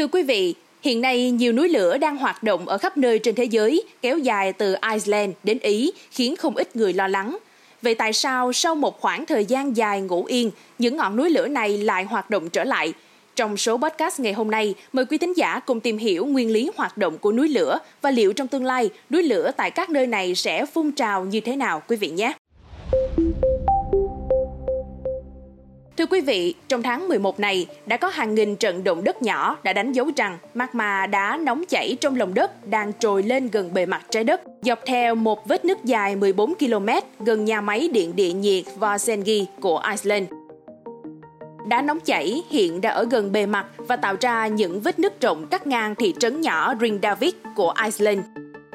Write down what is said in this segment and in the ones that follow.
Thưa quý vị, hiện nay nhiều núi lửa đang hoạt động ở khắp nơi trên thế giới, kéo dài từ Iceland đến Ý, khiến không ít người lo lắng. Vậy tại sao sau một khoảng thời gian dài ngủ yên, những ngọn núi lửa này lại hoạt động trở lại? Trong số podcast ngày hôm nay, mời quý thính giả cùng tìm hiểu nguyên lý hoạt động của núi lửa và liệu trong tương lai núi lửa tại các nơi này sẽ phun trào như thế nào quý vị nhé. Thưa quý vị, trong tháng 11 này đã có hàng nghìn trận động đất nhỏ đã đánh dấu rằng magma đá nóng chảy trong lòng đất đang trồi lên gần bề mặt trái đất, dọc theo một vết nứt dài 14 km gần nhà máy điện địa nhiệt Varsengi của Iceland. Đá nóng chảy hiện đã ở gần bề mặt và tạo ra những vết nứt rộng cắt ngang thị trấn nhỏ Ringdavik của Iceland.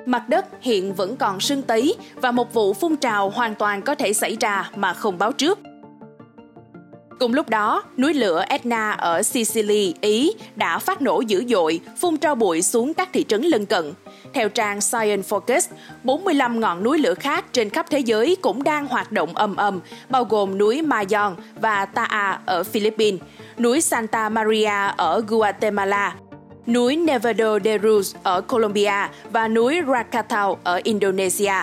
Mặt đất hiện vẫn còn sưng tấy và một vụ phun trào hoàn toàn có thể xảy ra mà không báo trước. Cùng lúc đó, núi lửa Etna ở Sicily, Ý đã phát nổ dữ dội, phun tro bụi xuống các thị trấn lân cận. Theo trang Science Focus, 45 ngọn núi lửa khác trên khắp thế giới cũng đang hoạt động ầm ầm, bao gồm núi Mayon và Taa ở Philippines, núi Santa Maria ở Guatemala, núi Nevado de Ruz ở Colombia và núi Rakatau ở Indonesia.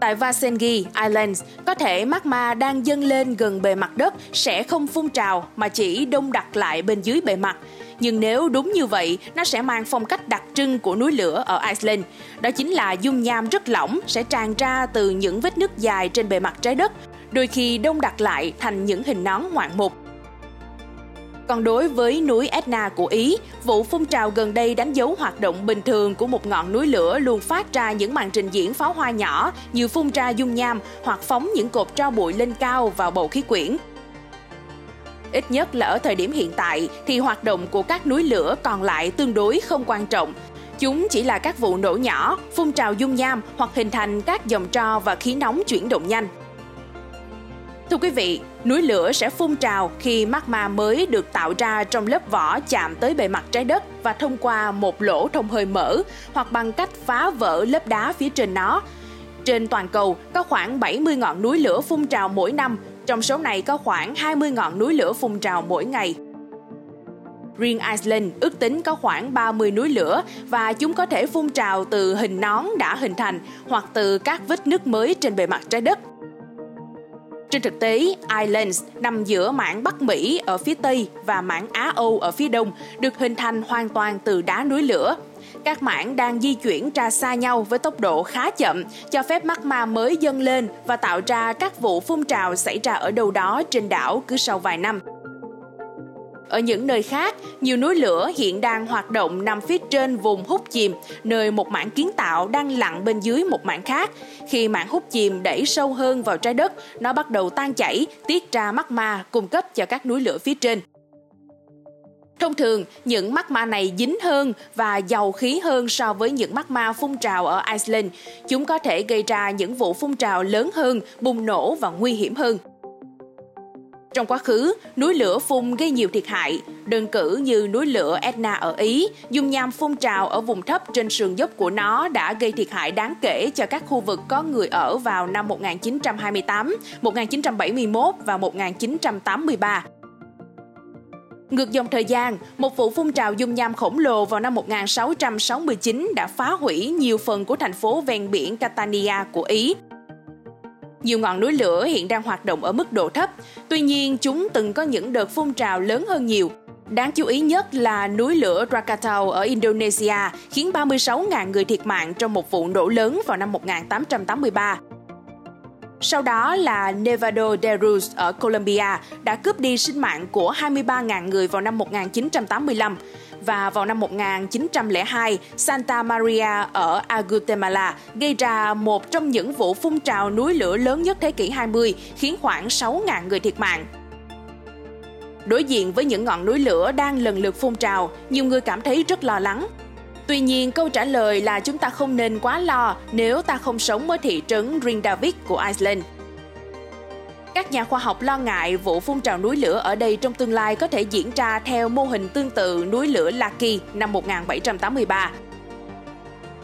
Tại Vasengi Islands, có thể magma đang dâng lên gần bề mặt đất sẽ không phun trào mà chỉ đông đặc lại bên dưới bề mặt. Nhưng nếu đúng như vậy, nó sẽ mang phong cách đặc trưng của núi lửa ở Iceland. Đó chính là dung nham rất lỏng sẽ tràn ra từ những vết nứt dài trên bề mặt trái đất, đôi khi đông đặc lại thành những hình nón ngoạn mục. Còn đối với núi Etna của Ý, vụ phun trào gần đây đánh dấu hoạt động bình thường của một ngọn núi lửa luôn phát ra những màn trình diễn pháo hoa nhỏ như phun ra dung nham hoặc phóng những cột tro bụi lên cao vào bầu khí quyển. Ít nhất là ở thời điểm hiện tại thì hoạt động của các núi lửa còn lại tương đối không quan trọng. Chúng chỉ là các vụ nổ nhỏ, phun trào dung nham hoặc hình thành các dòng tro và khí nóng chuyển động nhanh. Thưa quý vị, núi lửa sẽ phun trào khi magma mới được tạo ra trong lớp vỏ chạm tới bề mặt trái đất và thông qua một lỗ thông hơi mở hoặc bằng cách phá vỡ lớp đá phía trên nó. Trên toàn cầu có khoảng 70 ngọn núi lửa phun trào mỗi năm, trong số này có khoảng 20 ngọn núi lửa phun trào mỗi ngày. Riêng Iceland ước tính có khoảng 30 núi lửa và chúng có thể phun trào từ hình nón đã hình thành hoặc từ các vết nứt mới trên bề mặt trái đất. Trên thực tế, Islands nằm giữa mảng Bắc Mỹ ở phía Tây và mảng Á Âu ở phía Đông, được hình thành hoàn toàn từ đá núi lửa. Các mảng đang di chuyển ra xa nhau với tốc độ khá chậm, cho phép magma mới dâng lên và tạo ra các vụ phun trào xảy ra ở đâu đó trên đảo cứ sau vài năm. Ở những nơi khác, nhiều núi lửa hiện đang hoạt động nằm phía trên vùng hút chìm, nơi một mảng kiến tạo đang lặn bên dưới một mảng khác. Khi mảng hút chìm đẩy sâu hơn vào trái đất, nó bắt đầu tan chảy, tiết ra magma cung cấp cho các núi lửa phía trên. Thông thường, những magma này dính hơn và giàu khí hơn so với những magma phun trào ở Iceland. Chúng có thể gây ra những vụ phun trào lớn hơn, bùng nổ và nguy hiểm hơn. Trong quá khứ, núi lửa phun gây nhiều thiệt hại, đơn cử như núi lửa Etna ở Ý, dung nham phun trào ở vùng thấp trên sườn dốc của nó đã gây thiệt hại đáng kể cho các khu vực có người ở vào năm 1928, 1971 và 1983. Ngược dòng thời gian, một vụ phun trào dung nham khổng lồ vào năm 1669 đã phá hủy nhiều phần của thành phố ven biển Catania của Ý, nhiều ngọn núi lửa hiện đang hoạt động ở mức độ thấp, tuy nhiên chúng từng có những đợt phun trào lớn hơn nhiều. Đáng chú ý nhất là núi lửa Krakatau ở Indonesia khiến 36.000 người thiệt mạng trong một vụ nổ lớn vào năm 1883. Sau đó là Nevado de Ruz ở Colombia đã cướp đi sinh mạng của 23.000 người vào năm 1985 và vào năm 1902, Santa Maria ở Guatemala gây ra một trong những vụ phun trào núi lửa lớn nhất thế kỷ 20, khiến khoảng 6.000 người thiệt mạng. Đối diện với những ngọn núi lửa đang lần lượt phun trào, nhiều người cảm thấy rất lo lắng. Tuy nhiên, câu trả lời là chúng ta không nên quá lo nếu ta không sống ở thị trấn Ringdavik của Iceland. Các nhà khoa học lo ngại vụ phun trào núi lửa ở đây trong tương lai có thể diễn ra theo mô hình tương tự núi lửa Laki năm 1783.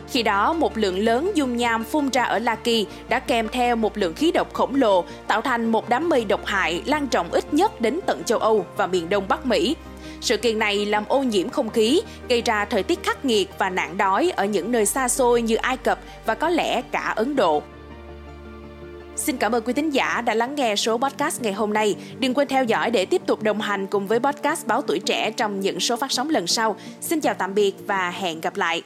Khi đó, một lượng lớn dung nham phun ra ở Laki đã kèm theo một lượng khí độc khổng lồ, tạo thành một đám mây độc hại lan rộng ít nhất đến tận châu Âu và miền đông Bắc Mỹ. Sự kiện này làm ô nhiễm không khí, gây ra thời tiết khắc nghiệt và nạn đói ở những nơi xa xôi như Ai Cập và có lẽ cả Ấn Độ. Xin cảm ơn quý thính giả đã lắng nghe số podcast ngày hôm nay. Đừng quên theo dõi để tiếp tục đồng hành cùng với podcast Báo Tuổi Trẻ trong những số phát sóng lần sau. Xin chào tạm biệt và hẹn gặp lại.